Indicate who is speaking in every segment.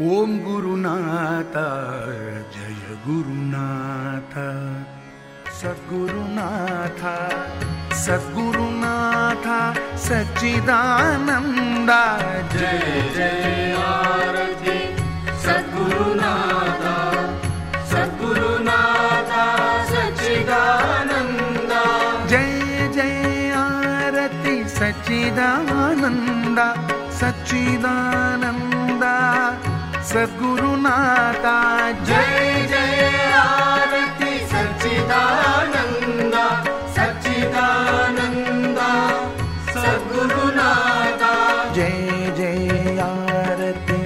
Speaker 1: ॐ गुरुनाथ जय गुरुनाथ। सद्गुरुनाथ सद्गुरुनाथ सच्चिदानन्द।
Speaker 2: जय जय आरति। सद्गुरुनाथ सद्गुरुनाथ सच्चिदानन्द।
Speaker 1: जय जय आरति सच्चिदानन्द सच्चिदानन्द सद्गुरुनाथ।
Speaker 2: जय जय आरति सच्चिदानन्द सच्चिदानन्द। सद्गुरुनाथ।
Speaker 1: जय जय आरति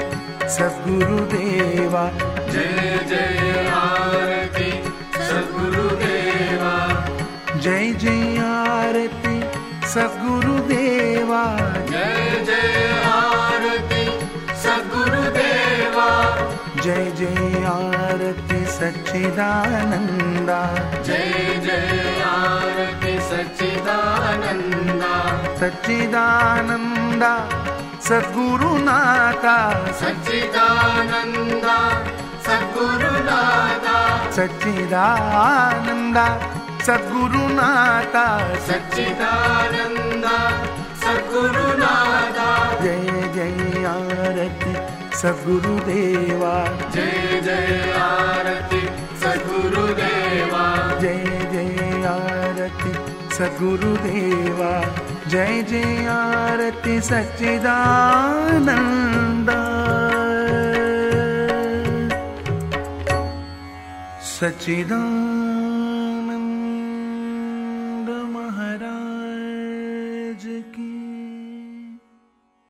Speaker 1: सद्गुरुदेवा।
Speaker 2: जय जय आरति सद्गुरुदेवा।
Speaker 1: जय जय आरति सद्गुरुदेवा।
Speaker 2: जय जय
Speaker 1: जय आरति सच्चिदानन्द।
Speaker 2: जय जय आरति सच्चिदानन्द।
Speaker 1: सच्चिदानन्द सद्गुरुनाथ।
Speaker 2: सच्चिदानन्द सद्गुरुनाथ।
Speaker 1: सच्चिदानन्द सद्गुरुनाथ।
Speaker 2: सच्चिदानन्द सद्गुरुनाथ
Speaker 1: सद्गुरुदेवा।
Speaker 2: जय जय आरती सद्गुरुदेवा।
Speaker 1: जय जय आरती सद्गुरुदेवा। जय जय आरती सच्चिदानन्द सच्चिदानन्द